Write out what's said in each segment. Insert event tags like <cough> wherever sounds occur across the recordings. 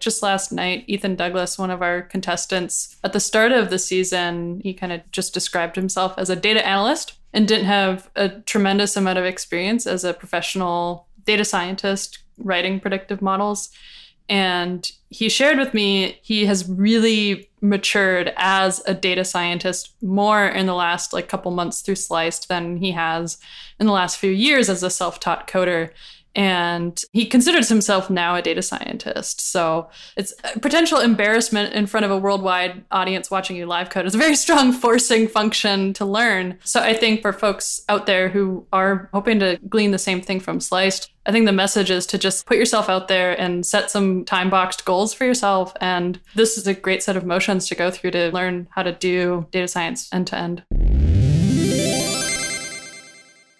Just last night, Ethan Douglas, one of our contestants, at the start of the season, he kind of just described himself as a data analyst and didn't have a tremendous amount of experience as a professional data scientist writing predictive models. And he shared with me he has really matured as a data scientist more in the last like couple months through Sliced than he has in the last few years as a self-taught coder and he considers himself now a data scientist. So it's potential embarrassment in front of a worldwide audience watching you live code. It's a very <laughs> strong forcing function to learn. So I think for folks out there who are hoping to glean the same thing from Sliced, I think the message is to just put yourself out there and set some time boxed goals for yourself. And this is a great set of motions to go through to learn how to do data science end to end.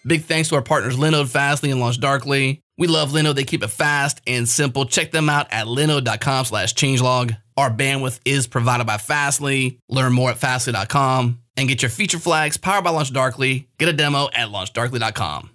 Big thanks to our partners Linode, Fastly, and LaunchDarkly. We love Linode. They keep it fast and simple. Check them out at linode.com slash changelog. Our bandwidth is provided by Fastly. Learn more at fastly.com and get your feature flags powered by LaunchDarkly. Get a demo at launchdarkly.com.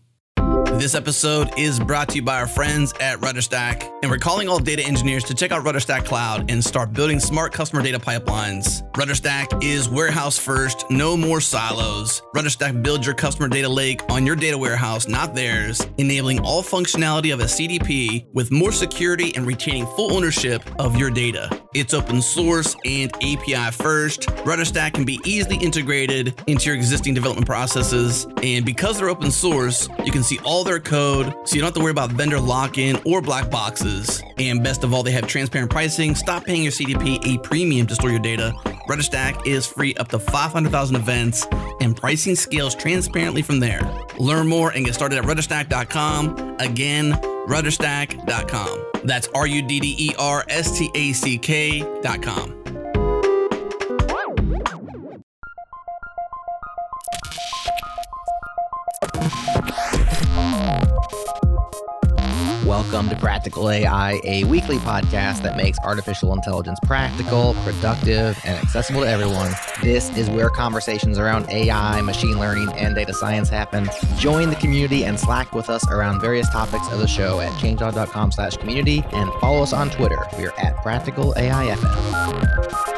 This episode is brought to you by our friends at RudderStack, and we're calling all data engineers to check out RudderStack Cloud and start building smart customer data pipelines. RudderStack is warehouse first, no more silos. RudderStack builds your customer data lake on your data warehouse, not theirs, enabling all functionality of a CDP with more security and retaining full ownership of your data. It's open source and API first. RudderStack can be easily integrated into your existing development processes, and because they're open source, you can see all their code so you don't have to worry about vendor lock in or black boxes. And best of all, they have transparent pricing. Stop paying your CDP a premium to store your data. RudderStack is free up to 500,000 events, and pricing scales transparently from there. Learn more and get started at rudderstack.com. Again, rudderstack.com. That's R U D D E R S T A C K.com. Practical AI, a weekly podcast that makes artificial intelligence practical, productive, and accessible to everyone. This is where conversations around AI, machine learning, and data science happen. Join the community and Slack with us around various topics of the show at changelog.com slash community and follow us on Twitter. We're at Practical AIFM.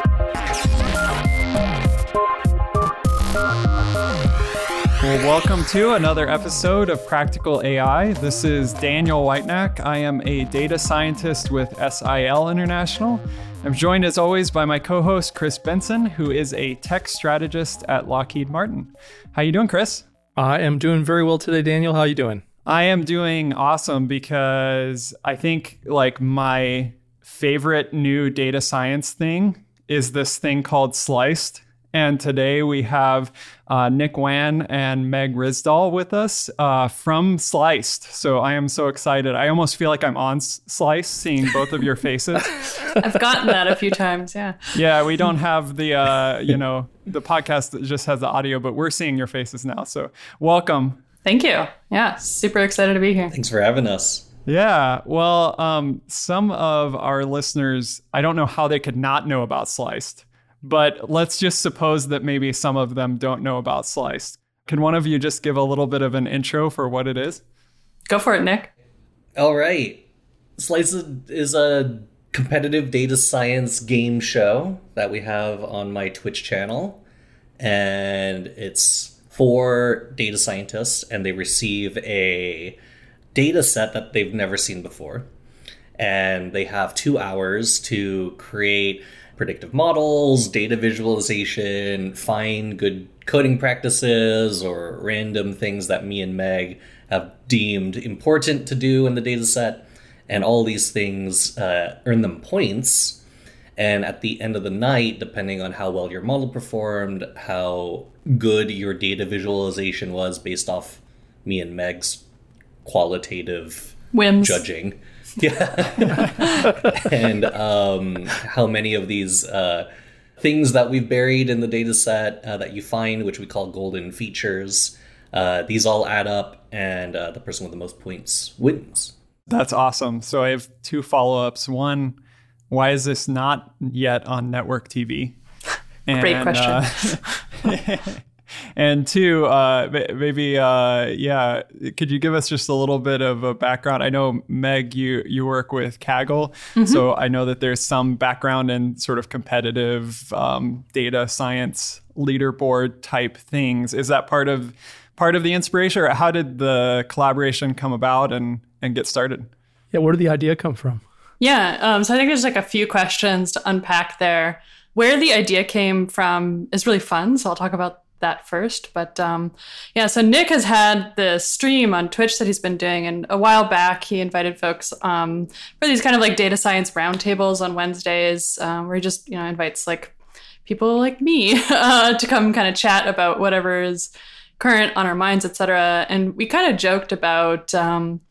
Well, welcome to another episode of Practical AI. This is Daniel Whitenack. I am a data scientist with SIL International. I'm joined as always by my co-host Chris Benson, who is a tech strategist at Lockheed Martin. How you doing, Chris? I am doing very well today, Daniel. How are you doing? I am doing awesome because I think like my favorite new data science thing is this thing called Sliced. And today we have uh, Nick Wan and Meg Risdal with us uh, from Sliced. So I am so excited. I almost feel like I'm on S- Slice seeing both of your faces. <laughs> I've gotten that a few times, yeah. yeah, we don't have the, uh, you know, the podcast that just has the audio, but we're seeing your faces now. So welcome. Thank you. Yeah, super excited to be here. Thanks for having us. Yeah, well, um, some of our listeners, I don't know how they could not know about Sliced, but let's just suppose that maybe some of them don't know about Sliced. Can one of you just give a little bit of an intro for what it is? Go for it, Nick. All right. Slice is a competitive data science game show that we have on my Twitch channel. And it's for data scientists, and they receive a data set that they've never seen before. And they have two hours to create predictive models, data visualization, find good coding practices, or random things that me and Meg have deemed important to do in the data set. And all these things uh, earn them points. And at the end of the night, depending on how well your model performed, how good your data visualization was based off me and Meg's qualitative Whims. judging. Yeah. <laughs> and um, how many of these uh, things that we've buried in the data set uh, that you find, which we call golden features, uh, these all add up, and uh, the person with the most points wins. That's awesome. So I have two follow ups. One, why is this not yet on network TV? <laughs> Great question. <laughs> and two, uh, maybe, uh, yeah, could you give us just a little bit of a background? I know Meg, you you work with Kaggle, mm-hmm. so I know that there's some background in sort of competitive um, data science leaderboard type things. Is that part of part of the inspiration, or how did the collaboration come about and and get started? Yeah, where did the idea come from? Yeah, um, so I think there's like a few questions to unpack there. Where the idea came from is really fun, so I'll talk about that first. But um, yeah, so Nick has had the stream on Twitch that he's been doing, and a while back he invited folks um, for these kind of like data science roundtables on Wednesdays, um, where he just you know invites like people like me <laughs> uh, to come kind of chat about whatever is current on our minds, etc. And we kind of joked about. Um,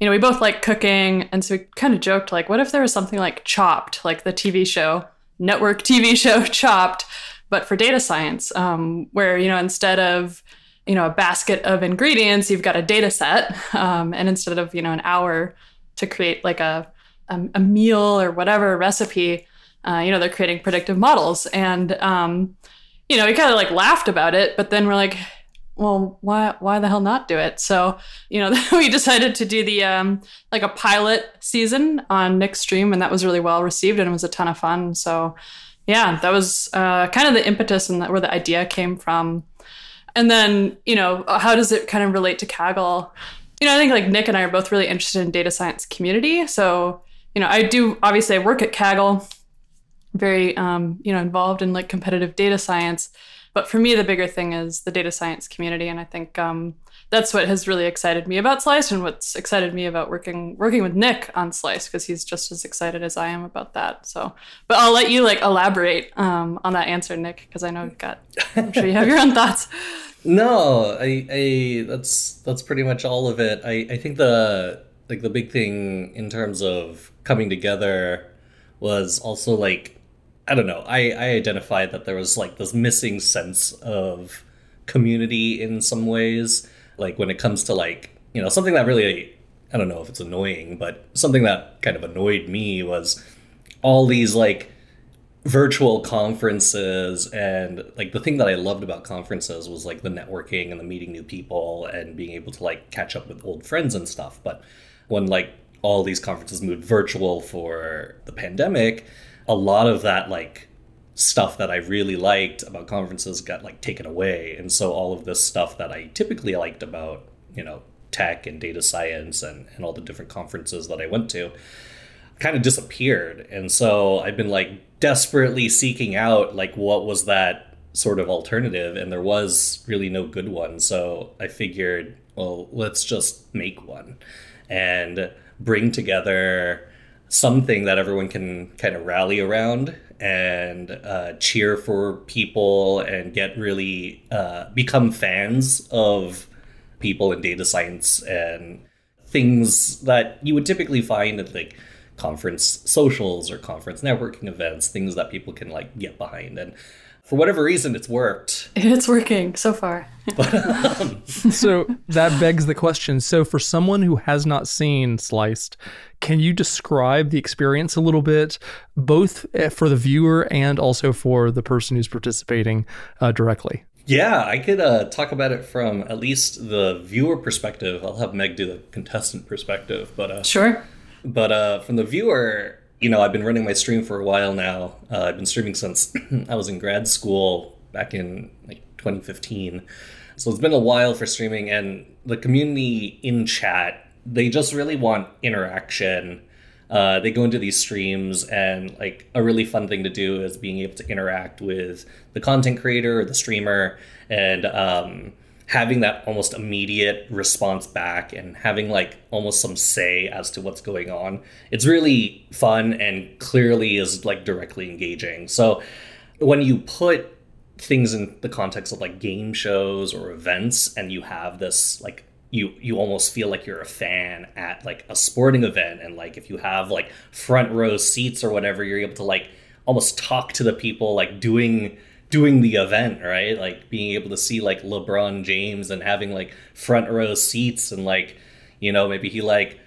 you know, we both like cooking, and so we kind of joked like, what if there was something like Chopped, like the TV show, network TV show <laughs> Chopped, but for data science, um, where you know instead of you know a basket of ingredients, you've got a data set, um, and instead of you know an hour to create like a a, a meal or whatever recipe, uh, you know they're creating predictive models, and um, you know we kind of like laughed about it, but then we're like, well, why why the hell not do it? So, you know, <laughs> we decided to do the um like a pilot season on Nick's stream and that was really well received and it was a ton of fun. So, yeah, that was uh, kind of the impetus and where the idea came from. And then, you know, how does it kind of relate to Kaggle? You know, I think like Nick and I are both really interested in data science community. So, you know, I do obviously I work at Kaggle, very um, you know, involved in like competitive data science but for me, the bigger thing is the data science community, and I think um, that's what has really excited me about Slice, and what's excited me about working working with Nick on Slice because he's just as excited as I am about that. So, but I'll let you like elaborate um, on that answer, Nick, because I know you've got. I'm sure you have your own <laughs> thoughts. No, I, I that's that's pretty much all of it. I, I think the like the big thing in terms of coming together was also like I don't know. I, I identified that there was like this missing sense of community in some ways. Like when it comes to like, you know, something that really, I don't know if it's annoying, but something that kind of annoyed me was all these like virtual conferences and like the thing that I loved about conferences was like the networking and the meeting new people and being able to like catch up with old friends and stuff. But when like all these conferences moved virtual for the pandemic, a lot of that like stuff that I really liked about conferences got like taken away. And so all of this stuff that I typically liked about, you know, tech and data science and, and all the different conferences that I went to kind of disappeared. And so I've been like desperately seeking out like what was that sort of alternative and there was really no good one. So I figured, well, let's just make one and bring together something that everyone can kind of rally around and uh, cheer for people and get really uh, become fans of people in data science and things that you would typically find at like conference socials or conference networking events things that people can like get behind and for whatever reason, it's worked. <laughs> It's working so far. <laughs> but, um, so that begs the question. So, for someone who has not seen Sliced, can you describe the experience a little bit, both eh, for the viewer and also for the person who's participating uh, directly? Yeah, I could uh, talk about it from at least the viewer perspective. I'll have Meg do the contestant perspective, but uh, sure. But uh, from the viewer, you know, I've been running my stream for a while now. Uh, I've been streaming since <clears throat> I was in grad school back in like 2015. So it's been a while for streaming, and the community in chat, they just really want interaction. Uh, they go into these streams, and like a really fun thing to do is being able to interact with the content creator or the streamer, and um, having that almost immediate response back and having like almost some say as to what's going on it's really fun and clearly is like directly engaging so when you put things in the context of like game shows or events and you have this like you you almost feel like you're a fan at like a sporting event and like if you have like front row seats or whatever you're able to like almost talk to the people like doing doing the event, right? Like being able to see like LeBron James and having like front row seats and like, you know, maybe he like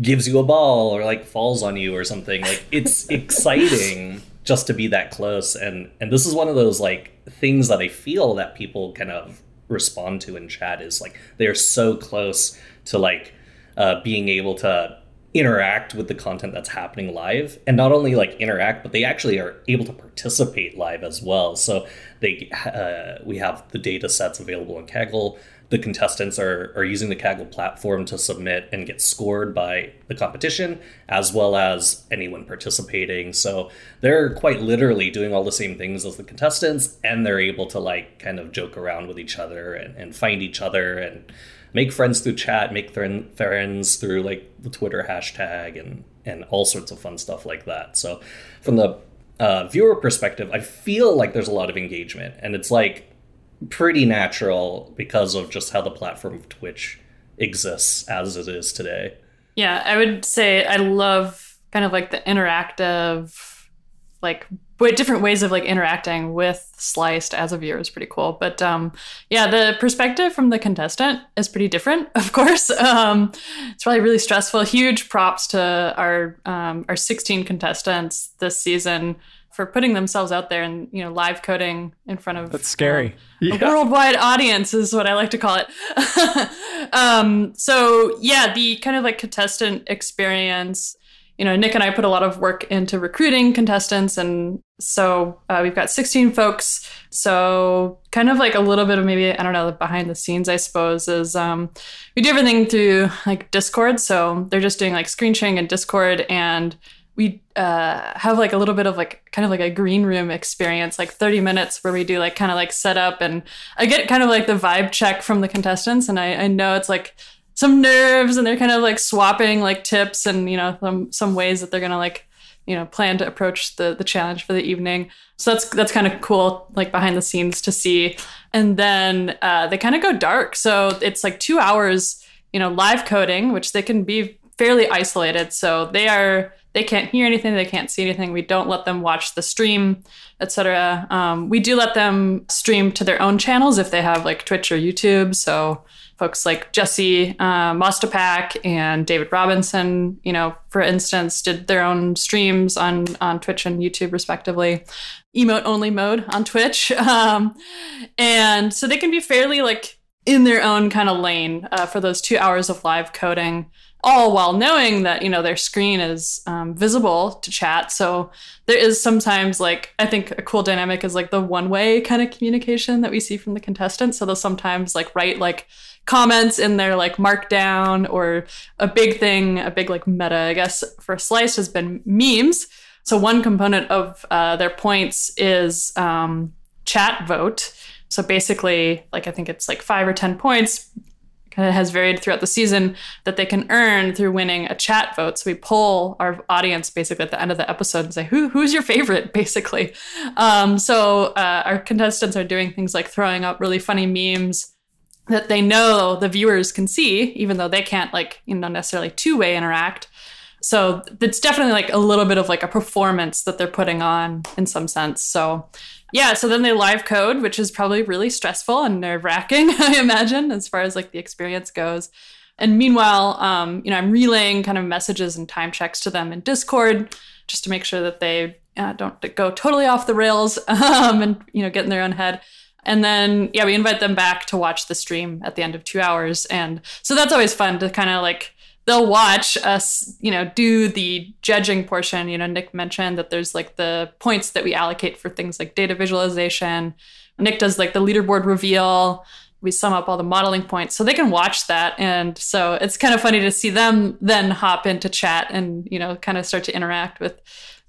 gives you a ball or like falls on you or something. Like it's <laughs> exciting just to be that close and and this is one of those like things that I feel that people kind of respond to in chat is like they're so close to like uh, being able to interact with the content that's happening live. And not only like interact but they actually are able to participate live as well. So they uh, we have the data sets available in kaggle the contestants are, are using the kaggle platform to submit and get scored by the competition as well as anyone participating so they're quite literally doing all the same things as the contestants and they're able to like kind of joke around with each other and, and find each other and make friends through chat, make friends through like the Twitter hashtag and and all sorts of fun stuff like that. So from the uh, viewer perspective, I feel like there's a lot of engagement, and it's like pretty natural because of just how the platform of Twitch exists as it is today. Yeah, I would say I love kind of like the interactive, like different ways of like interacting with sliced as a viewer is pretty cool but um yeah the perspective from the contestant is pretty different <laughs> of course. Um it's probably really stressful. Huge props to our um our 16 contestants this season for putting themselves out there and you know live coding in front of that's scary um, yeah. a worldwide audience is what i like to call it <laughs> um so yeah the kind of like contestant experience you know, Nick and I put a lot of work into recruiting contestants. And so uh, we've got 16 folks. So, kind of like a little bit of maybe, I don't know, the behind the scenes, I suppose, is um, we do everything through like Discord. So, they're just doing like screen sharing and Discord. And we uh, have like a little bit of like kind of like a green room experience, like 30 minutes where we do like kind of like set up. And I get kind of like the vibe check from the contestants. And I, I know it's like, some nerves and they're kind of like swapping like tips and you know some some ways that they're gonna like you know plan to approach the the challenge for the evening so that's that's kind of cool like behind the scenes to see and then uh, they kind of go dark so it's like two hours you know live coding which they can be fairly isolated so they are they can't hear anything they can't see anything we don't let them watch the stream etc um, we do let them stream to their own channels if they have like twitch or youtube so folks like Jesse uh, Mostipak and David Robinson, you know, for instance, did their own streams on on Twitch and YouTube respectively, emote only mode on Twitch, <laughs> um, and so they can be fairly like in their own kind of lane uh, for those two hours of live coding all while knowing that you know their screen is um, visible to chat so there is sometimes like i think a cool dynamic is like the one way kind of communication that we see from the contestants so they'll sometimes like write like comments in their like markdown or a big thing, a big like meta, I guess, for Slice has been memes. So one component of uh, their points is um, chat vote. So basically, like I think it's like five or ten points. Kind of has varied throughout the season that they can earn through winning a chat vote. So we poll our audience basically at the end of the episode and say, "Who who's your favorite?" <laughs> Basically. Um, so uh, our contestants are doing things like throwing up really funny memes that they know the viewers can see, even though they can't like, you know, necessarily two-way interact. So it's definitely like a little bit of like a performance that they're putting on in some sense. So yeah, so then they live code, which is probably really stressful and nerve wracking, <laughs> I imagine, as far as like the experience goes. And meanwhile, um, you know, I'm relaying kind of messages and time checks to them in Discord just to make sure that they uh, don't go totally off the rails <laughs> um, and you know get in their own head. And then, yeah, we invite them back to watch the stream at the end of two hours. And so that's always fun to kind of like, they'll watch us, you know, do the judging portion. You know, Nick mentioned that there's like the points that we allocate for things like data visualization. Nick does like the leaderboard reveal. We sum up all the modeling points so they can watch that. And so it's kind of funny to see them then hop into chat and, you know, kind of start to interact with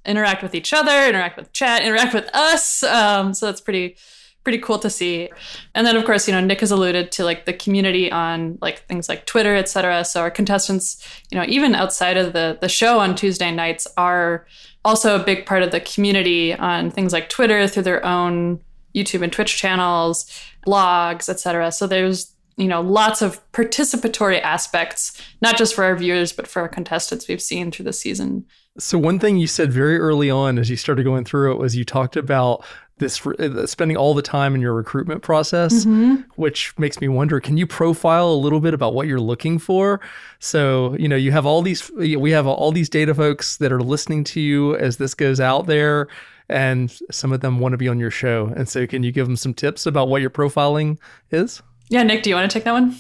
interact with each other, interact with chat, interact with us. Um, so that's pretty pretty cool to see. And then of course, you know, Nick has alluded to like the community on like things like Twitter, et cetera. So our contestants, you know, even outside of the the show on Tuesday nights are also a big part of the community on things like Twitter through their own YouTube and Twitch channels, blogs, et cetera. So there's you know lots of participatory aspects not just for our viewers but for our contestants we've seen through the season So one thing you said very early on as you started going through it was you talked about this uh, spending all the time in your recruitment process, mm-hmm. which makes me wonder can you profile a little bit about what you're looking for? So, you know, you have all these we have all these data folks that are listening to you as this goes out there and some of them want to be on your show. And so can you give them some tips about what your profiling is? Yeah, Nick, do you want to take that one?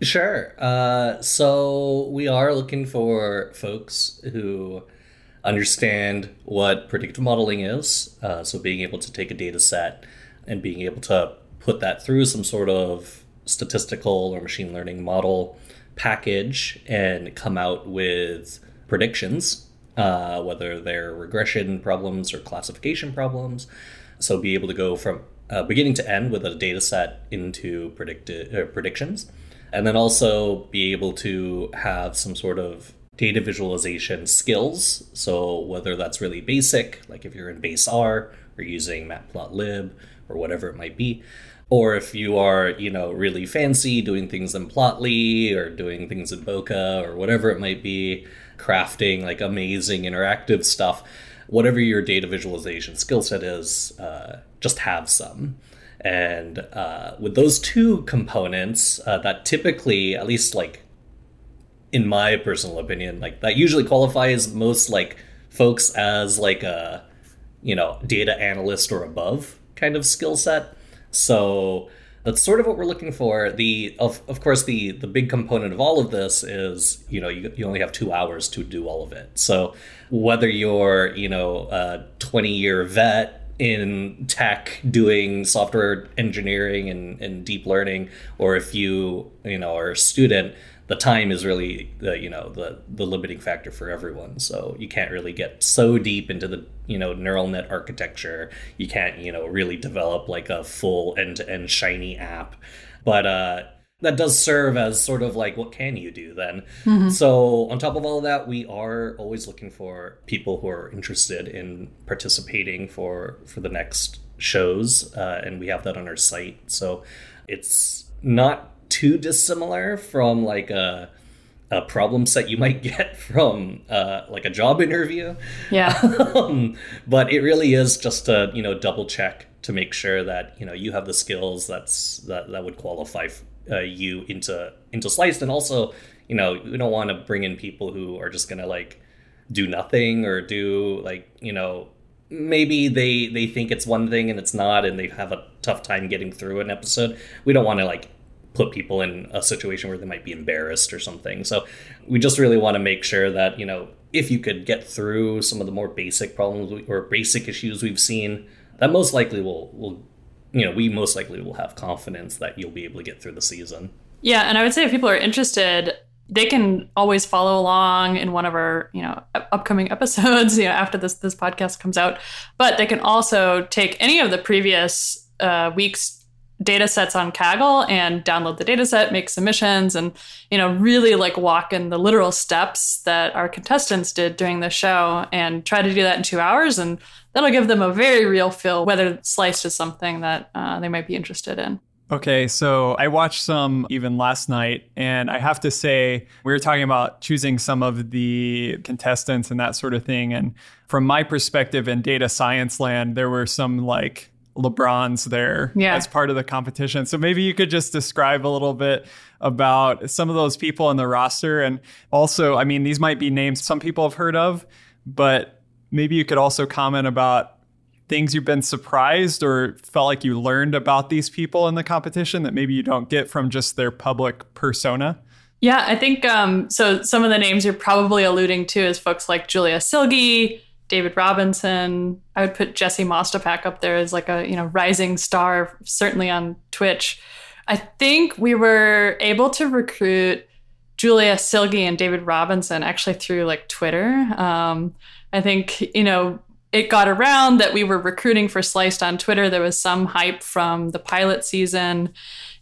Sure. Uh, so we are looking for folks who understand what predictive modeling is. Uh, so being able to take a data set and being able to put that through some sort of statistical or machine learning model package and come out with predictions, uh, whether they're regression problems or classification problems. So be able to go from uh, beginning to end with a data set into predicted uh, predictions, and then also be able to have some sort of data visualization skills. So whether that's really basic, like if you're in base R or using matplotlib or whatever it might be, or if you are, you know, really fancy doing things in Plotly or doing things in Bokeh or whatever it might be, crafting like amazing interactive stuff, whatever your data visualization skill set is, uh, just have some. And uh, with those two components, uh, that typically, at least like in my personal opinion, like that usually qualifies most like folks as like a you know data analyst or above kind of skill set. So that's sort of what we're looking for. The of of course the the big component of all of this is you know you, you only have two hours to do all of it. So whether you're you know a 20 year vet in tech doing software engineering and, and deep learning or if you you know are a student the time is really the you know the the limiting factor for everyone. So you can't really get so deep into the you know neural net architecture. You can't you know really develop like a full end-to-end shiny app. But uh that does serve as sort of like what can you do then? Mm-hmm. so on top of all of that we are always looking for people who are interested in participating for for the next shows uh, and we have that on our site. So it's not too dissimilar from like a a problem set you might <laughs> get from uh, like a job interview. Yeah. <laughs> um, but it really is just to you know double check to make sure that you know you have the skills that's that that would qualify uh, you into into sliced, and also you know we don't want to bring in people who are just gonna like do nothing or do like you know maybe they they think it's one thing and it's not and they have a tough time getting through an episode we don't want to like put people in a situation where they might be embarrassed or something. So we just really want to make sure that, you know, if you could get through some of the more basic problems or basic issues we've seen, that most likely will will you know, we most likely will have confidence that you'll be able to get through the season. Yeah, and I would say if people are interested, they can always follow along in one of our you know upcoming <laughs> episodes you know after this this podcast comes out but they can also take any of the previous uh, weeks data sets on Kaggle and download the data set, make submissions, and you know really like walk in the literal steps that our contestants did during the show, and try to do that in two hours, and that'll give them a very real feel whether sliced is something that uh, they might be interested in. Okay, so I watched some even last night, and I have to say, we were talking about choosing some of the contestants and that sort of thing. And from my perspective in data science land, there were some like LeBrons there yeah. as part of the competition. So maybe you could just describe a little bit about some of those people in the roster. And also, I mean, these might be names some people have heard of, but maybe you could also comment about things you've been surprised or felt like you learned about these people in the competition that maybe you don't get from just their public persona. Yeah, I think um, so. Some of the names you're probably alluding to is folks like Julia Silge, David Robinson. I would put Jesse Mostipak up there as like a you know rising star, certainly on Twitch. I think we were able to recruit Julia Silge and David Robinson actually through like Twitter. Um, I think you know it got around that we were recruiting for Sliced on Twitter. There was some hype from the pilot season,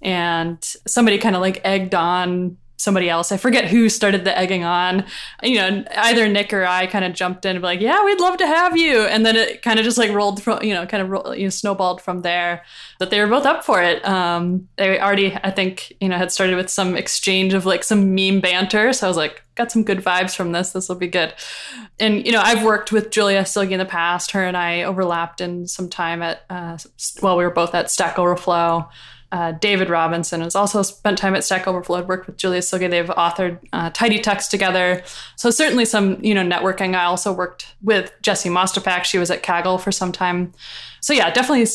and somebody kind of like egged on somebody else. I forget who started the egging on. You know, either Nick or I kind of jumped in and be like, "Yeah, we'd love to have you," and then it kind of just like rolled from, you know, kind of you know, snowballed from there. That they were both up for it. Um, they already, I think, you know, had started with some exchange of like some meme banter. So I was like, got some good vibes from this. This will be good. And you know, I've worked with Julia Silge in the past. Her and I overlapped in some time at uh, while we were both at Stack Overflow. Uh, David Robinson has also spent time at Stack Overflow, worked with Julia Silge. They've authored uh, Tidy Text together. So certainly some, you know, networking. I also worked with Jesse Mostipak. She was at Kaggle for some time. So yeah, definitely,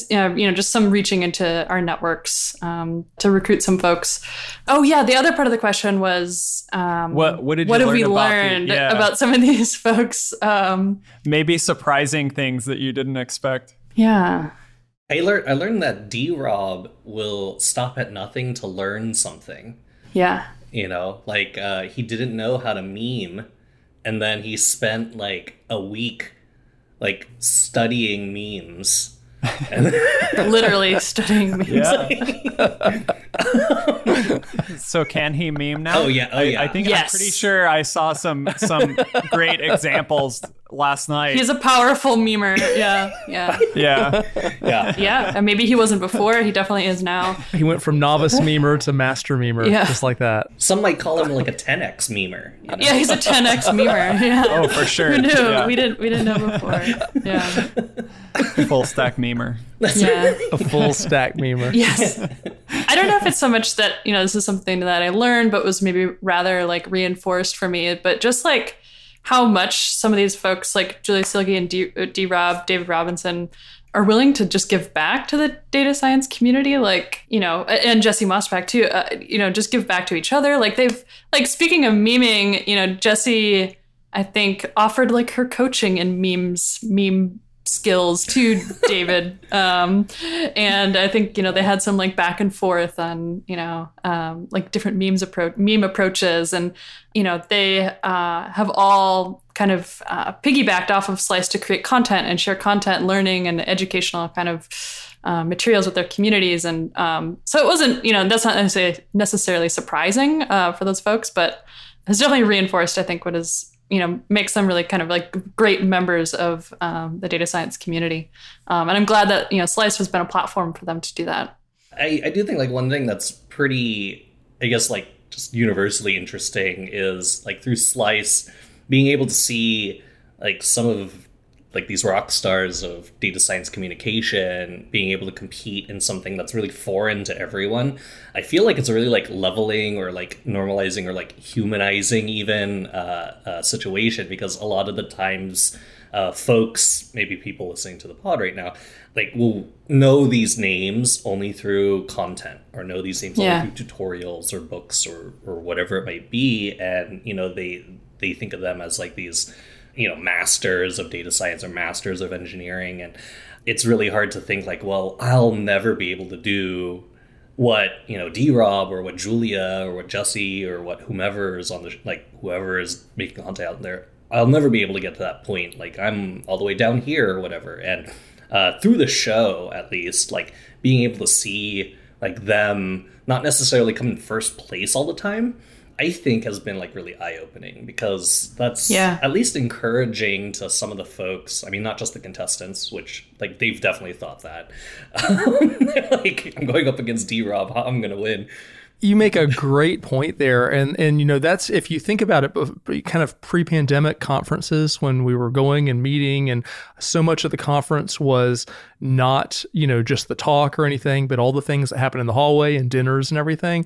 you know, just some reaching into our networks um, to recruit some folks. Oh yeah, the other part of the question was um, what what did what have learn we about the- learned yeah. about some of these <laughs> folks? Um, maybe surprising things that you didn't expect? yeah. I learned I learned that D Rob will stop at nothing to learn something. Yeah. You know, like uh, he didn't know how to meme, and then he spent like a week like studying memes. And <laughs> Literally studying memes. Yeah. <laughs> so can he meme now? Oh, yeah. Oh, I, yeah. I think I'm pretty sure I saw some some great <laughs> examples last night. He's a powerful memer. Yeah. Yeah. yeah. yeah, Yeah. And maybe he wasn't before. He definitely is now. He went from novice memer to master memer, Yeah. just like that. some might call him like a 10x memer. You know? Yeah, he's a 10x memer. Yeah. Oh, for sure. Who knew? Yeah. We didn't we didn't know before. Yeah. Full stack memer. Yeah. A full stack memer. <laughs> Yes. I don't know if it's so much that, you know, this is something that I learned, but was maybe rather like reinforced for me, but just like how much some of these folks like Julia Silge and D, D Rob, David Robinson are willing to just give back to the data science community, like, you know, and Jesse Mostipak too, uh, you know, just give back to each other. Like they've, like speaking of memeing, you know, Jesse, I think offered like her coaching in memes, meme skills to David. <laughs> Um, and I think, you know, they had some like back and forth on, you know, um, like different memes approach, meme approaches. And, you know, they uh, have all kind of uh, piggybacked off of Slice to create content and share content, learning and educational kind of uh, materials with their communities. And um, so it wasn't, you know, that's not necessarily, necessarily surprising uh, for those folks, but has definitely reinforced, I think, what is you know makes them really kind of like great members of um, the data science community. Um, and i'm glad that you know slice has been a platform for them to do that. I, I do think like one thing that's pretty i guess like just universally interesting is like through slice being able to see like some of like these rock stars of data science communication being able to compete in something that's really foreign to everyone i feel like it's a really like leveling or like normalizing or like humanizing even uh, uh, situation because a lot of the times uh, folks, maybe people listening to the pod right now, like will know these names only through content or know these names Yeah. only through tutorials or books or or whatever it might be, and you know they they think of them as like these you know masters of data science or masters of engineering, and it's really hard to think like, well, I'll never be able to do what you know D Rob or what Julia or what Jesse or what whomever is on the like whoever is making content out there. I'll never be able to get to that point. Like I'm all the way down here or whatever. And uh, through the show, at least, like being able to see like them not necessarily come in first place all the time, I think has been like really eye opening because that's Yeah. at least encouraging to some of the folks. I mean, not just the contestants, which like they've definitely thought that. <laughs> like I'm going up against D Rob, I'm gonna win. You make a great point there, and and you know that's if you think about it, kind of pre-pandemic conferences when we were going and meeting, and so much of the conference was not you know just the talk or anything, but all the things that happen in the hallway and dinners and everything.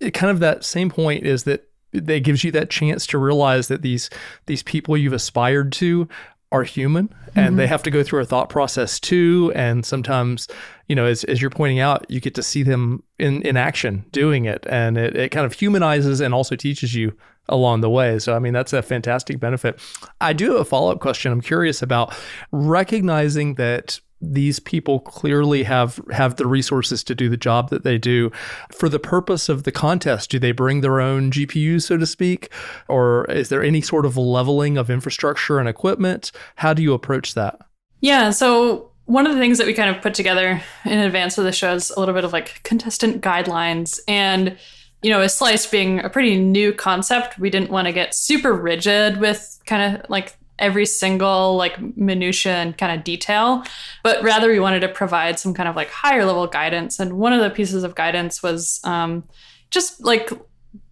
It kind of that same point is that that gives you that chance to realize that these these people you've aspired to are human and they mm-hmm. have to go through a thought process too. And sometimes you know as, as you're pointing out you get to see them in, in action doing it. And it, it kind of humanizes and also teaches you along the way. So i mean that's a fantastic benefit. I do have a follow-up question. I'm curious about recognizing that these people clearly have have the resources to do the job that they do for the purpose of the contest do they bring their own gpus so to speak or is there any sort of leveling of infrastructure and equipment how do you approach that Yeah. So one of the things that we kind of put together in advance of the show is a little bit of like contestant guidelines. And you know, with Slice being a pretty new concept, we didn't want to get super rigid with kind of like every single like minutia and kind of detail, but rather we wanted to provide some kind of like higher level guidance. And one of the pieces of guidance was um, just like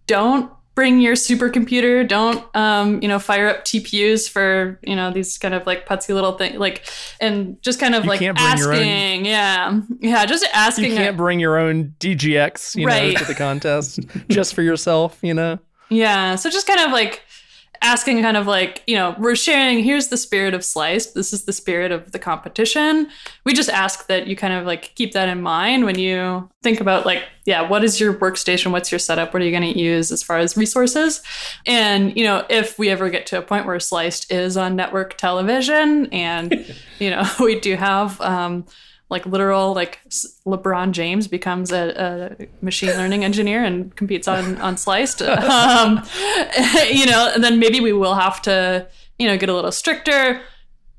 don't bring your supercomputer. Don't, um, you know, fire up TPUs for, you know, these kind of like putsy little thing, like, and just kind of You like can't bring your own- asking, yeah, yeah, just asking. You can't bring your own DGX, you Right. know, to the contest <laughs> just for yourself, you know. Yeah. So just kind of like asking, kind of like, you know, we're sharing, here's the spirit of Sliced. This is the spirit of the competition. We just ask that you kind of like keep that in mind when you think about, like, yeah, what is your workstation? What's your setup? What are you going to use as far as resources? And, you know, if we ever get to a point where Sliced is on network television and, <laughs> you know, <laughs> we do have, um, like literal like LeBron James becomes a, a machine learning engineer and competes on on Sliced. <laughs> Um, <laughs> you know, and then maybe we will have to you know get a little stricter.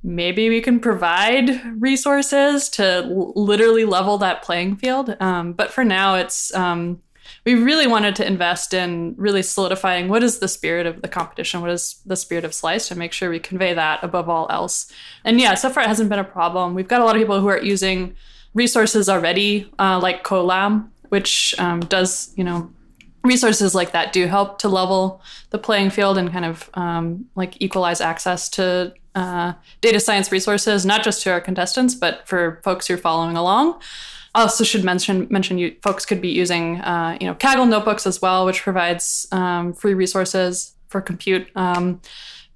Maybe we can provide resources to l- literally level that playing field. Um, but for now, it's um, we really wanted to invest in really solidifying what is the spirit of the competition, what is the spirit of Slice, and make sure we convey that above all else. And yeah, so far it hasn't been a problem. We've got a lot of people who are using resources already, uh, like Colab, which um, does, you know, resources like that do help to level the playing field and kind of um, like equalize access to uh, data science resources, not just to our contestants, but for folks who are following along. Also should mention mention you folks could be using uh, you know Kaggle notebooks as well, which provides um, free resources for compute. Um,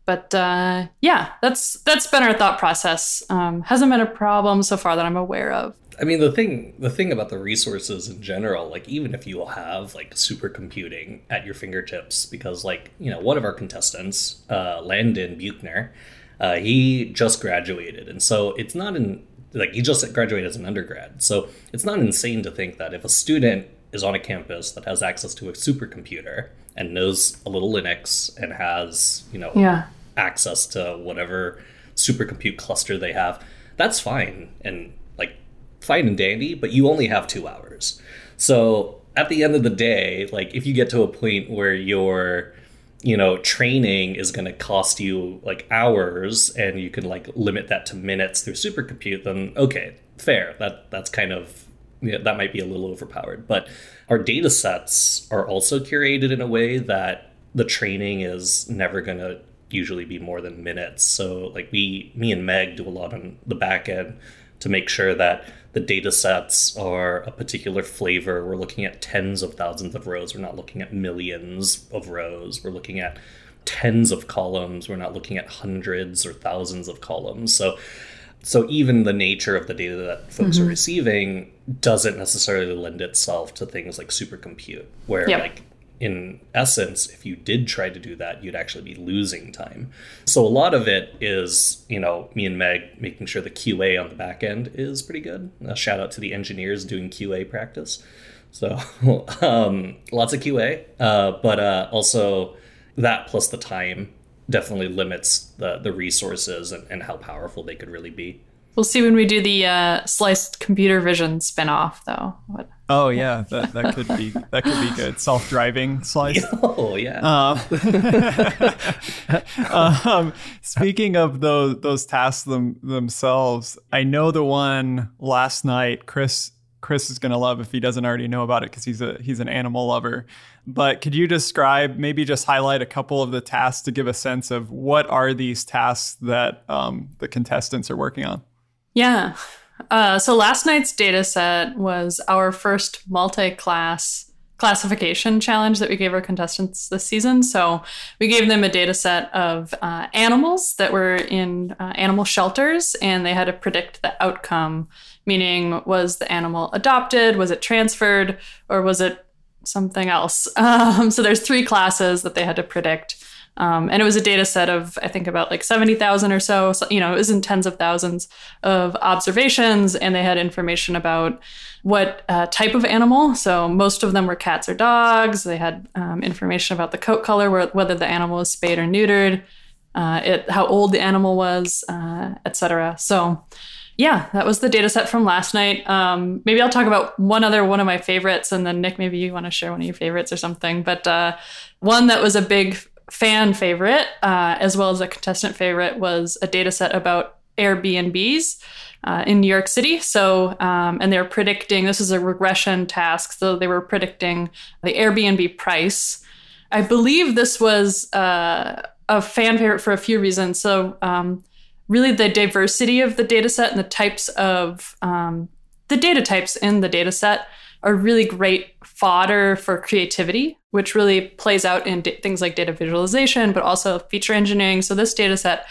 but uh, yeah, that's that's been our thought process. Um, hasn't been a problem so far that I'm aware of. I mean, the thing the thing about the resources in general, like even if you have like supercomputing at your fingertips, because like you know one of our contestants, uh, Landon Buchner, uh, he just graduated, and so it's not in like he just graduated as an undergrad, so it's not insane to think that if a student is on a campus that has access to a supercomputer and knows a little Linux and has you know Yeah. access to whatever supercompute cluster they have, that's fine and like fine and dandy, but you only have two hours. So at the end of the day, like if you get to a point where your you know training is going to cost you like hours and you can like limit that to minutes through supercompute then okay fair. That that's kind of that might be a little overpowered. But our data sets are also curated in a way that the training is never going to usually be more than minutes. So like we me and meg do a lot on the back end to make sure that the data sets are a particular flavor. We're looking at tens of thousands of rows. We're not looking at millions of rows. We're looking at tens of columns. We're not looking at hundreds or thousands of columns. So so even the nature of the data that folks are mm-hmm. receiving doesn't necessarily lend itself to things like supercompute where Yep. like in essence if you did try to do that you'd actually be losing time. So a lot of it is you know me and meg making sure the qa on the back end is pretty good. A shout out to the engineers doing qa practice. So <laughs> um, lots of qa uh, but uh, also that plus the time definitely limits the, the resources and, and how powerful they could really be We'll see when we do the uh, sliced computer vision spinoff, though. What? Oh yeah, that, that could be that could be good. Self driving slice. <laughs> oh yeah um, <laughs> speaking of those those tasks them, themselves, I know the one last night. Chris Chris is gonna love if he doesn't already know about it because he's a he's an animal lover. But could you describe, maybe just highlight a couple of the tasks to give a sense of what are these tasks that um, the contestants are working on? Yeah. Uh, so last night's data set was our first multi-class classification challenge that we gave our contestants this season. So we gave them a data set of uh, animals that were in uh, animal shelters, and they had to predict the outcome. Meaning, was the animal adopted? Was it transferred? Or was it something else? <laughs> Um, so there's three classes that they had to predict. Um, and it was a data set of, I think, about like 70,000 or so. so. You know, it was in tens of thousands of observations, and they had information about what uh, type of animal. So most of them were cats or dogs. They had um, information about the coat color, whether the animal was spayed or neutered, uh, it, how old the animal was, uh, etc. So yeah, that was the data set from last night. Um, maybe I'll talk about one other one of my favorites, and then Nick, maybe you want to share one of your favorites or something. But uh, one that was a big fan favorite, uh, as well as a contestant favorite, was a data set about Airbnbs. Uh, in New York City. So, um, and they were predicting this is a regression task. So they were predicting the Airbnb price. I believe this was uh, a fan favorite for a few reasons. So, um, really the diversity of the data set and the types of um, the data types in the data set are really great fodder for creativity, which really plays out in d- things like data visualization, but also feature engineering. So this data set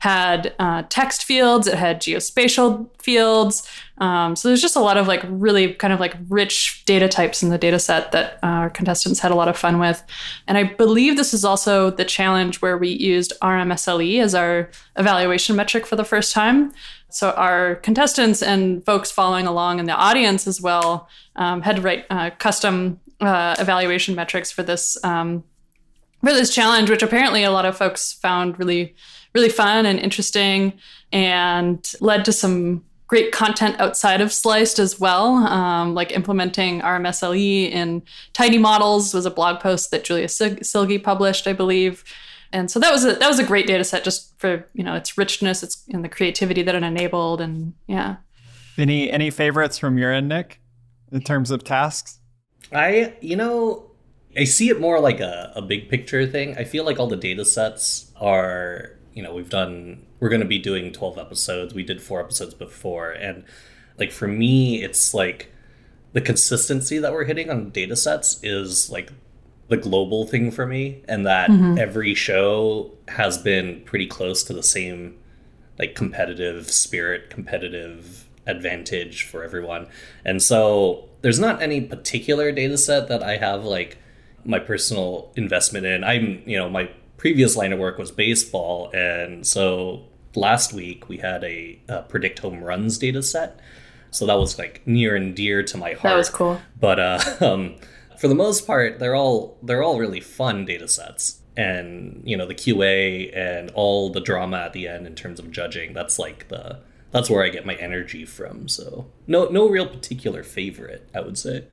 had uh, text fields, it had geospatial fields. Um, so there's just a lot of like really kind of like rich data types in the data set that uh, our contestants had a lot of fun with. And I believe this is also the challenge where we used RMSLE as our evaluation metric for the first time. So our contestants and folks following along in the audience as well um, had to write uh, custom uh, evaluation metrics for this um, for this challenge, which apparently a lot of folks found really really fun and interesting and led to some great content outside of Sliced as well, um, like implementing RMSLE in tidy models was a blog post that Julia Silge published, I believe. And so that was a that was a great data set just for you know its richness, its and the creativity that it enabled, and yeah. Any any favorites from your end, Nick, in terms of tasks? I you know I see it more like a, a big picture thing. I feel like all the data sets are you know, we've done, we're going to be doing 12 episodes. We did four episodes before. And like for me, it's like the consistency that we're hitting on data sets is like the global thing for me. And that mm-hmm. every show has been pretty close to the same like competitive spirit, competitive advantage for everyone. And so there's not any particular data set that I have like my personal investment in. I'm, you know, my previous line of work was baseball, and so last week we had a, a predict home runs data set. So that was like near and dear to my heart. That was cool. But uh, <laughs> um, for the most part, they're all they're all really fun data sets, and you know the QA and all the drama at the end in terms of judging. That's like the that's where I get my energy from. So no no real particular favorite, I would say.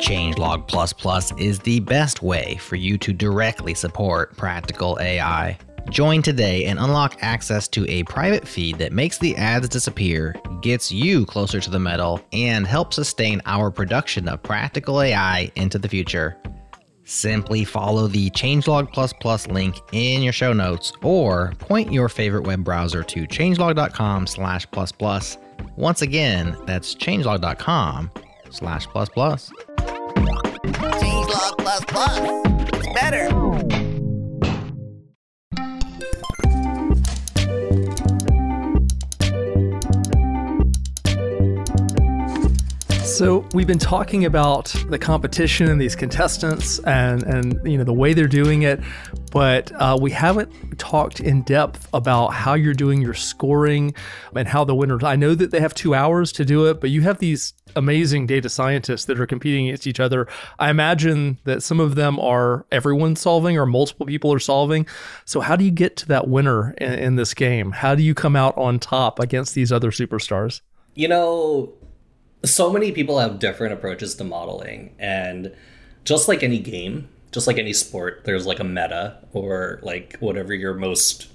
Changelog Plus is the best way for you to directly support practical AI. Join today and unlock access to a private feed that makes the ads disappear, gets you closer to the metal, and helps sustain our production of practical AI into the future. Simply follow the Changelog Plus link in your show notes or point your favorite web browser to changelog.com slash plus plus. Once again, that's changelog.com slash plus plus. Changelog plus plus. So we've been talking about the competition and these contestants and and you know the way they're doing it, but uh, we haven't talked in depth about how you're doing your scoring and how the winners. I know that they have two hours to do it, but you have these amazing data scientists that are competing against each other. I imagine that some of them are everyone solving or multiple people are solving. So how do you get to that winner in, in this game? How do you come out on top against these other superstars? You know, so many people have different approaches to modeling and just like any game just like any sport there's like a meta or like whatever your most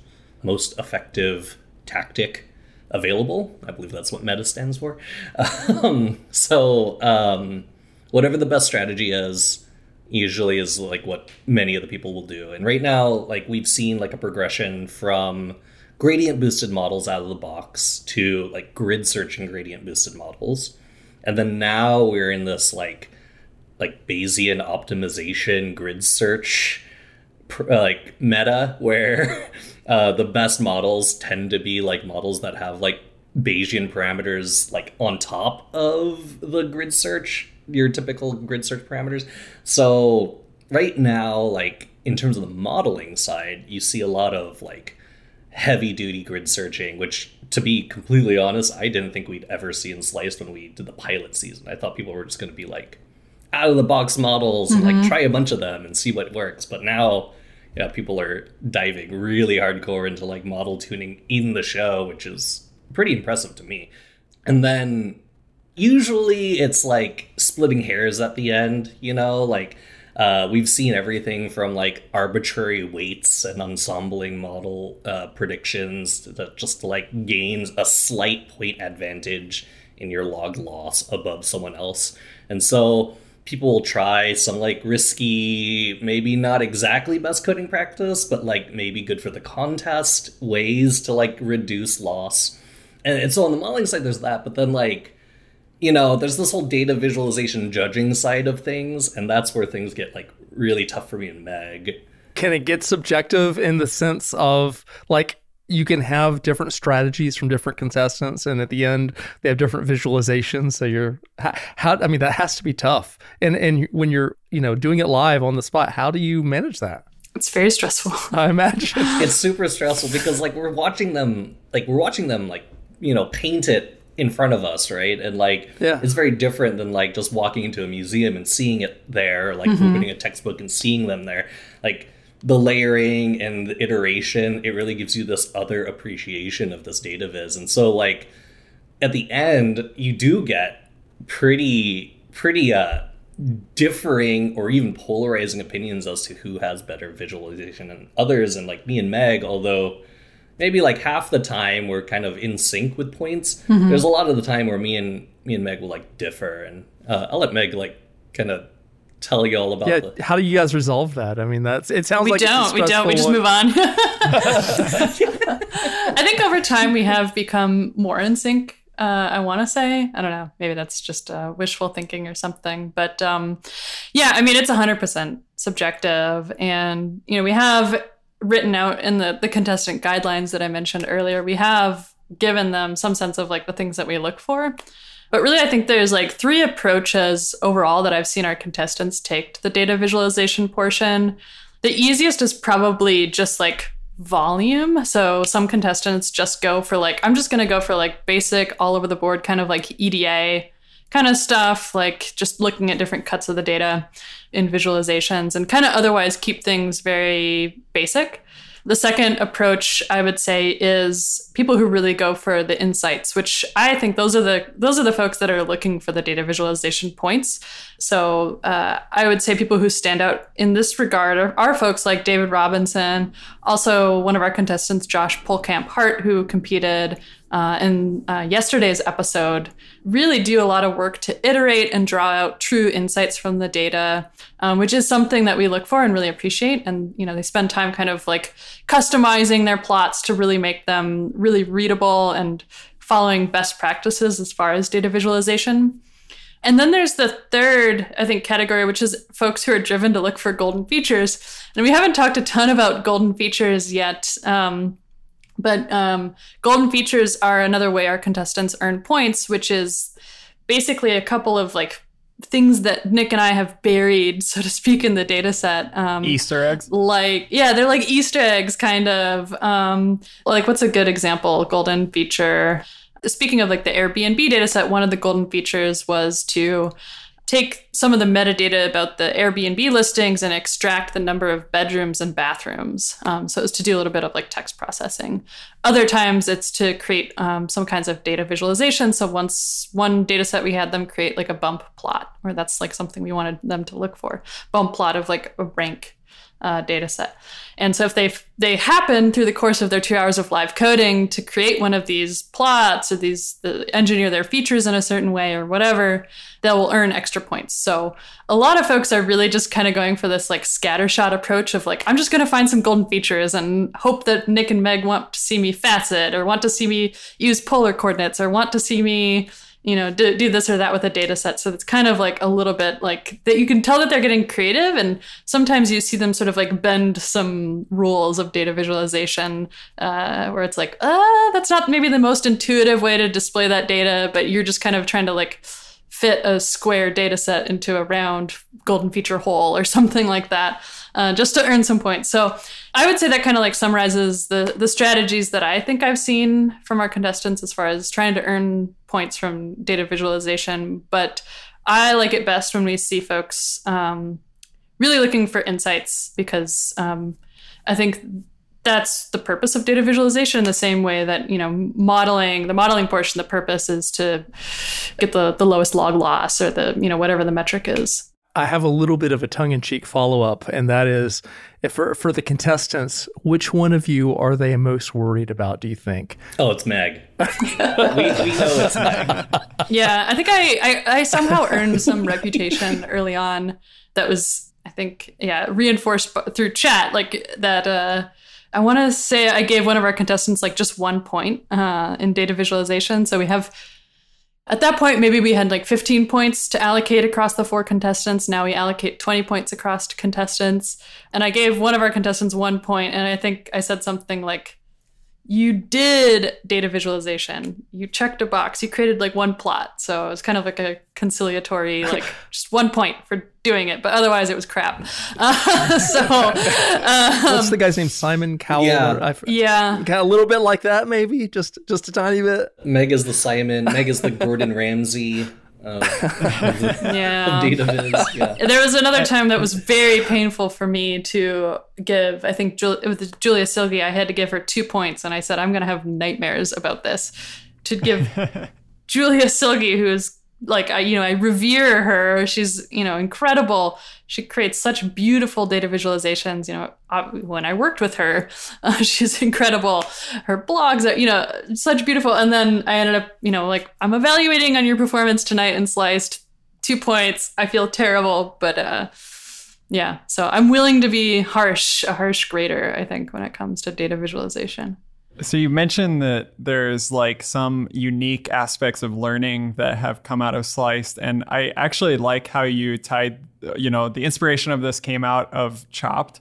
most effective tactic available. I believe that's what meta stands for. <laughs> Um, so um, whatever the best strategy is usually is like what many of the people will do. And right now like we've seen like a progression from gradient boosted models out of the box to like grid searching gradient boosted models and then now we're in this like like Bayesian optimization grid search uh, like meta where <laughs> uh, the best models tend to be like models that have like Bayesian parameters like on top of the grid search, your typical grid search parameters. So right now, like in terms of the modeling side, you see a lot of like heavy duty grid searching, which to be completely honest, I didn't think we'd ever see in Sliced when we did the pilot season. I thought people were just going to be like out of the box models and like mm-hmm. try a bunch of them and see what works. But now, yeah, people are diving really hardcore into like model tuning in the show, which is pretty impressive to me. And then usually it's like splitting hairs at the end, you know, like uh, we've seen everything from like arbitrary weights and ensembling model uh, predictions that just like gains a slight point advantage in your log loss above someone else. And so people will try some like risky, maybe not exactly best coding practice, but like maybe good for the contest ways to like reduce loss. And, and so on the modeling side, there's that, but then like you know, there's this whole data visualization judging side of things, and that's where things get like really tough for me and Meg. Can it get subjective in the sense of like you can have different strategies from different contestants, and at the end they have different visualizations. So you're how, how I mean that has to be tough. And and when you're you know doing it live on the spot, how do you manage that? It's very stressful. <laughs> I imagine. It's super stressful because like we're watching them, like we're watching them, like you know, paint it in front of us, right? And like, Yeah. it's very different than like just walking into a museum and seeing it there, like opening a textbook and seeing them there. Like the layering and the iteration, it really gives you this other appreciation of this data viz. And so like at the end, you do get pretty pretty uh differing or even polarizing opinions as to who has better visualization and others and like me and Meg, although maybe like half the time we're kind of in sync with points. There's a lot of the time where me and me and Meg will like differ, and uh, I'll let Meg like kind of tell you all about Yeah, the. how do you guys resolve that? I mean, that's it sounds we like don't. We don't. We just stressful move on. <laughs> <laughs> I think over time we have become more in sync. Uh, I want to say. I don't know. Maybe that's just uh, wishful thinking or something. But um, yeah, I mean, it's 100% subjective. And, you know, we have written out in the, the contestant guidelines that I mentioned earlier, we have given them some sense of like the things that we look for. But really, I think there's like three approaches overall that I've seen our contestants take to the data visualization portion. The easiest is probably just like volume. So some contestants just go for like, I'm just going to go for like basic, all over the board, kind of like EDA kind of stuff, like just looking at different cuts of the data in visualizations and kind of otherwise keep things very basic. The second approach I would say is people who really go for the insights, which I think those are the those are the folks that are looking for the data visualization points. So uh, I would say people who stand out in this regard are, are folks like David Robinson, also one of our contestants, Josh Polkamp Hart, who competed uh, in uh, yesterday's episode, really do a lot of work to iterate and draw out true insights from the data, um, which is something that we look for and really appreciate. And you know, they spend time kind of like customizing their plots to really make them really readable and following best practices as far as data visualization. And then there's the third, I think, category, which is folks who are driven to look for golden features. And we haven't talked a ton about golden features yet. Um, but um, golden features are another way our contestants earn points, which is basically a couple of like things that Nick and I have buried, so to speak, in the data set. Um, Easter eggs. like yeah they're like easter eggs kind of um like what's a good example golden feature speaking of like the airbnb data set one of the golden features was to take some of the metadata about the airbnb listings and extract the number of bedrooms and bathrooms um, so it's to do a little bit of like text processing. Other times it's to create um, some kinds of data visualization. So once one data set we had them create like a bump plot or that's like something we wanted them to look for. Bump plot of like a rank uh, data set. And so if they they happen through the course of their two hours of live coding to create one of these plots or these the, engineer their features in a certain way or whatever, they will earn extra points. So a lot of folks are really just kind of going for this like scattershot approach of like I'm just going to find some golden features and hope that Nick and Meg want to see me facet or want to see me use polar coordinates or want to see me you know do, do this or that with a data set. So it's kind of like a little bit like that you can tell that they're getting creative and sometimes you see them sort of like bend some rules of data visualization uh, where it's like uh that's not maybe the most intuitive way to display that data but you're just kind of trying to like fit a square data set into a round golden feature hole or <laughs> something like that, uh, just to earn some points. So I would say that kind of like summarizes the the strategies that I think I've seen from our contestants as far as trying to earn points from data visualization. But I like it best when we see folks um, really looking for insights because um, I think that's the purpose of data visualization in the same way that you know modeling the modeling portion the purpose is to get the the lowest log loss or the you know whatever the metric is I have a little bit of a tongue-in-cheek follow-up, and that is, if for for the contestants, which one of you are they most worried about? Do you think? Oh, it's Meg. <laughs> we, we know it's Meg. yeah i think I, I i somehow earned some reputation early on that was i think yeah reinforced through chat like that uh i want to say i gave one of our contestants like just one point uh in data visualization so we have at that point maybe we had like 15 points to allocate across the four contestants. Now we allocate 20 points across contestants. And i gave one of our contestants one point and i think i said something like you did data visualization. You checked a box. You created like one plot. So it was kind of like a conciliatory, <laughs> like just one point for doing it. But otherwise, it was crap. Uh, <laughs> so, What's um, the guy's name? Simon Cowell. Yeah. I, yeah. Kind of a little bit like that, maybe just just a tiny bit. Meg is the Simon. Meg is the Gordon Ramsay of, of <laughs> Yeah. of data viz. Yeah. There was another time that was very painful for me to give. I think Jul- with Julia Silge, I had to give her two points, and I said I'm going to have nightmares about this. To give <laughs> Julia Silge, who is like I, you know, I revere her. She's you know incredible. She creates such beautiful data visualizations. You know, uh, when I worked with her, <laughs> uh, she's incredible. Her blogs are you know such beautiful. And then I ended up you know like I'm evaluating on your performance tonight and sliced two points. I feel terrible, but uh, yeah. So I'm willing to be harsh, a harsh grader. I think when it comes to data visualization. So you mentioned that there's like some unique aspects of learning that have come out of Sliced, and I actually like how you tied, you know, the inspiration of this came out of Chopped,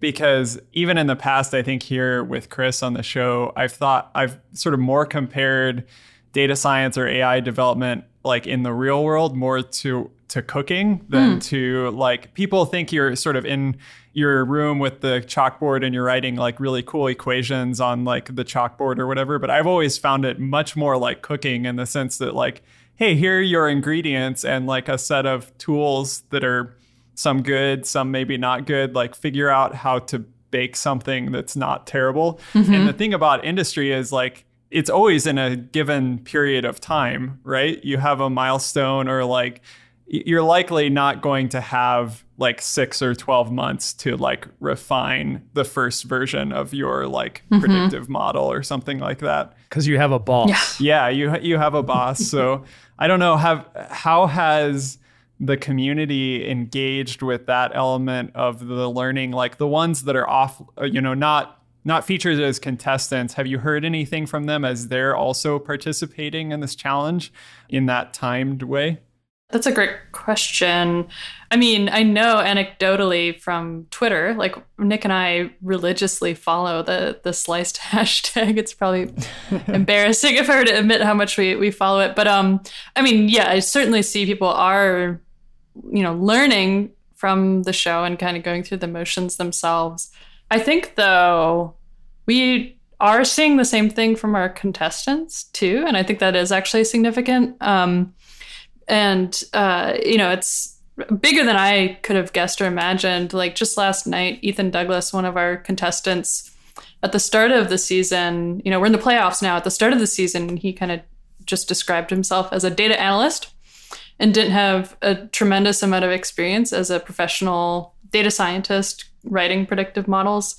because even in the past, I think here with Chris on the show, I've thought I've sort of more compared data science or AI development like in the real world more to to cooking than hmm. to like people think you're sort of in your room with the chalkboard and you're writing like really cool equations on like the chalkboard or whatever but I've always found it much more like cooking in the sense that like hey here are your ingredients and like a set of tools that are some good some maybe not good like figure out how to bake something that's not terrible. And the mm-hmm. thing about industry is like it's always in a given period of time, right? You have a milestone or like you're likely not going to have like 6 or 12 months to like refine the first version of your like predictive model or something like that. Because you have a boss. Yeah, you you have a boss. So <laughs> I don't know have how has the community engaged with that element of the learning like the ones that are off uh, you know not not featured as contestants have you heard anything from them as they're also participating in this challenge in that timed way That's a great question. I mean, I know anecdotally from Twitter, like Nick and I religiously follow the the sliced <laughs> hashtag. It's probably <laughs> embarrassing if I were to admit how much we, we follow it. But um I mean, yeah, I certainly see people are, you know, learning from the show and kind of going through the motions themselves. I think though we are seeing the same thing from our contestants too, and I think that is actually significant. Um, and uh, you know, it's bigger than I could have guessed or imagined. Like just last night, Ethan Douglas, one of our contestants, at the start of the season, you know, we're in the playoffs now. At the start of the season, he kind of just described himself as a data analyst and didn't have a tremendous amount of experience as a professional data scientist writing predictive models.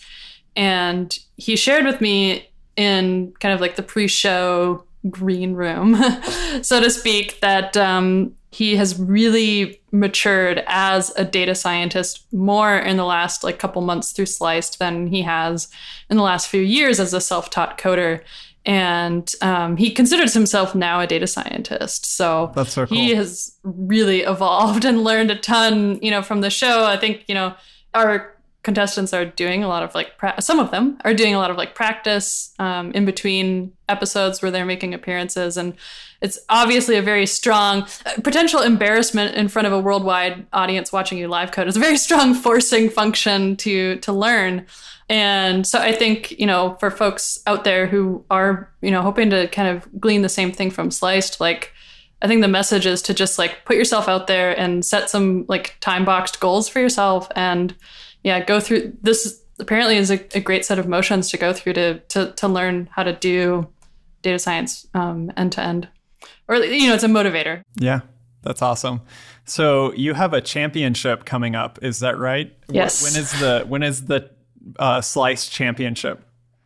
And he shared with me in kind of like the pre show green room, <laughs> so to speak, that um, he has really matured as a data scientist more in the last like couple months through Sliced than he has in the last few years as a self taught coder. And um, he considers himself now a data scientist. So That's so he cool. has really evolved and learned a ton, you know, from the show. I think, you know, our contestants are doing a lot of like pra- some of them are doing a lot of like practice um, in between episodes where they're making appearances and it's obviously a very strong uh, potential embarrassment in front of a worldwide audience watching you live code. Is a very strong forcing function to to learn. And so i think you know for folks out there who are you know hoping to kind of glean the same thing from sliced like I think the message is to just like put yourself out there and set some like time boxed goals for yourself and yeah, go through this apparently is a, a, great set of motions to go through to to to learn how to do data science um, end to end. Or you know, it's a motivator. Yeah. That's awesome. So you have a championship coming up, is that right? Yes. When is the when is the uh, Slice Championship?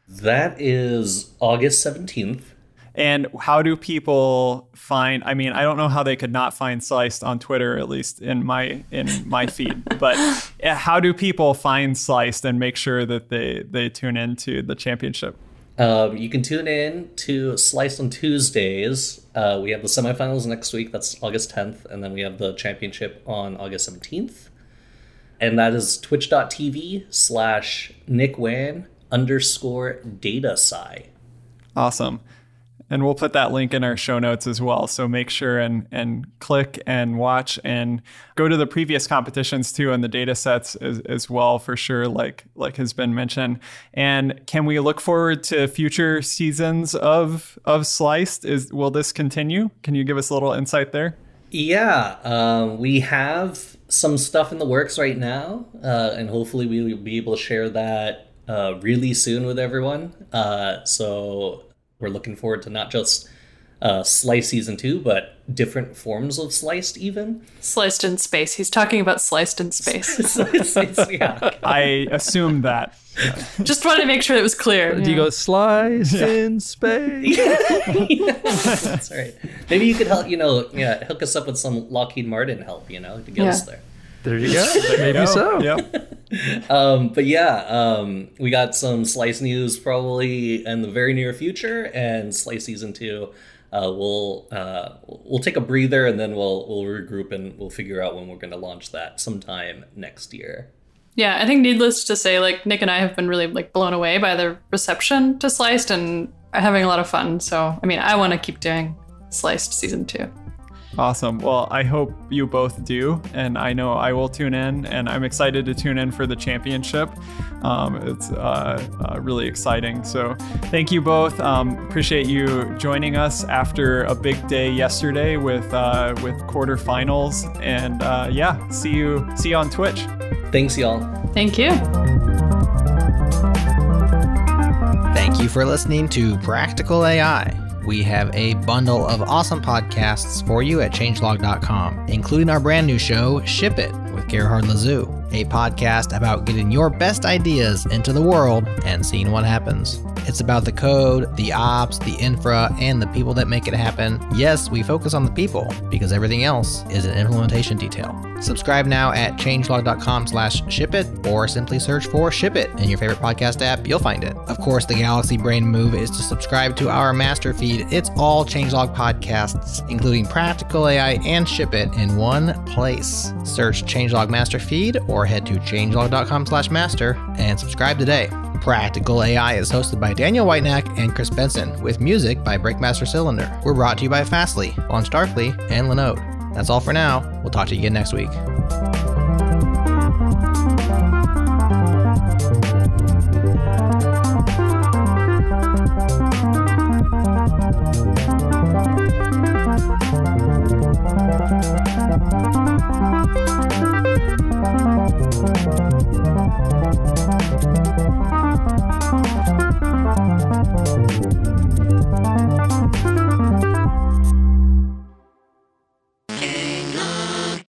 That is August seventeenth. And how do people find? I mean, I don't know how they could not find Sliced on Twitter, at least in my in my feed. <laughs> But how do people find Sliced and make sure that they they tune into the championship? Um, you can tune in to Sliced on Tuesdays. Uh, we have the semifinals next week. That's August 10th, and then we have the championship on August 17th. And that is twitch.tv slash Nick Wan underscore data sci. Awesome and we'll put that link in our show notes as well. So make sure and and click and watch and go to the previous competitions too and the data sets as, as well for sure, like like has been mentioned. And can we look forward to future seasons of of Sliced? Is will this continue? Can you give us a little insight there? Yeah, um, we have some stuff in the works right now, uh, and hopefully we will be able to share that uh, really soon with everyone. Uh, so we're looking forward to not just uh, Slice season two, but different forms of sliced even. Sliced in space. He's talking about sliced in <laughs> space. yeah. I assumed that. <laughs> Just wanted to make sure it was clear. Do you go sliced yeah. in space? <laughs> That's right. Maybe you could help. You know, yeah, hook us up with some Lockheed Martin help. You know, to get yeah. us there. There you <laughs> go. Maybe go. so. Yep. <laughs> um, but yeah, um, we got some Slice news probably in the very near future, and Slice season two. Uh, we'll uh, we'll take a breather and then we'll we'll regroup and we'll figure out when we're going to launch that sometime next year. Yeah, I think needless to say, like Nick and I have been really like blown away by the reception to Sliced and having a lot of fun. So I mean, I want to keep doing Sliced season two. Awesome. Well, I hope you both do, and I know I will tune in, and I'm excited to tune in for the championship. Um, it's uh, uh, really exciting. So, thank you both. Um, appreciate you joining us after a big day yesterday with uh, with quarterfinals, and uh, yeah, see you see you on Twitch. Thanks, y'all. Thank you. Thank you for listening to Practical AI. We have a bundle of awesome podcasts for you at changelog.com, including our brand new show, Ship It, with Gerhard Lazu, a podcast about getting your best ideas into the world and seeing what happens. It's about the code, the ops, the infra, and the people that make it happen. Yes, we focus on the people because everything else is an implementation detail. Subscribe now at changelog.com slash shipit or simply search for Ship It in your favorite podcast app. You'll find it. Of course, the Galaxy Brain move is to subscribe to our master feed. It's all Changelog podcasts, including Practical AI and Ship It in one place. Search Changelog Master Feed or head to changelog.com slash master and subscribe today. Practical AI is hosted by Daniel Whitenack and Chris Benson, with music by Breakmaster Cylinder. We're brought to you by Fastly, LaunchDarkly, and Linode. That's all for now. We'll talk to you again next week.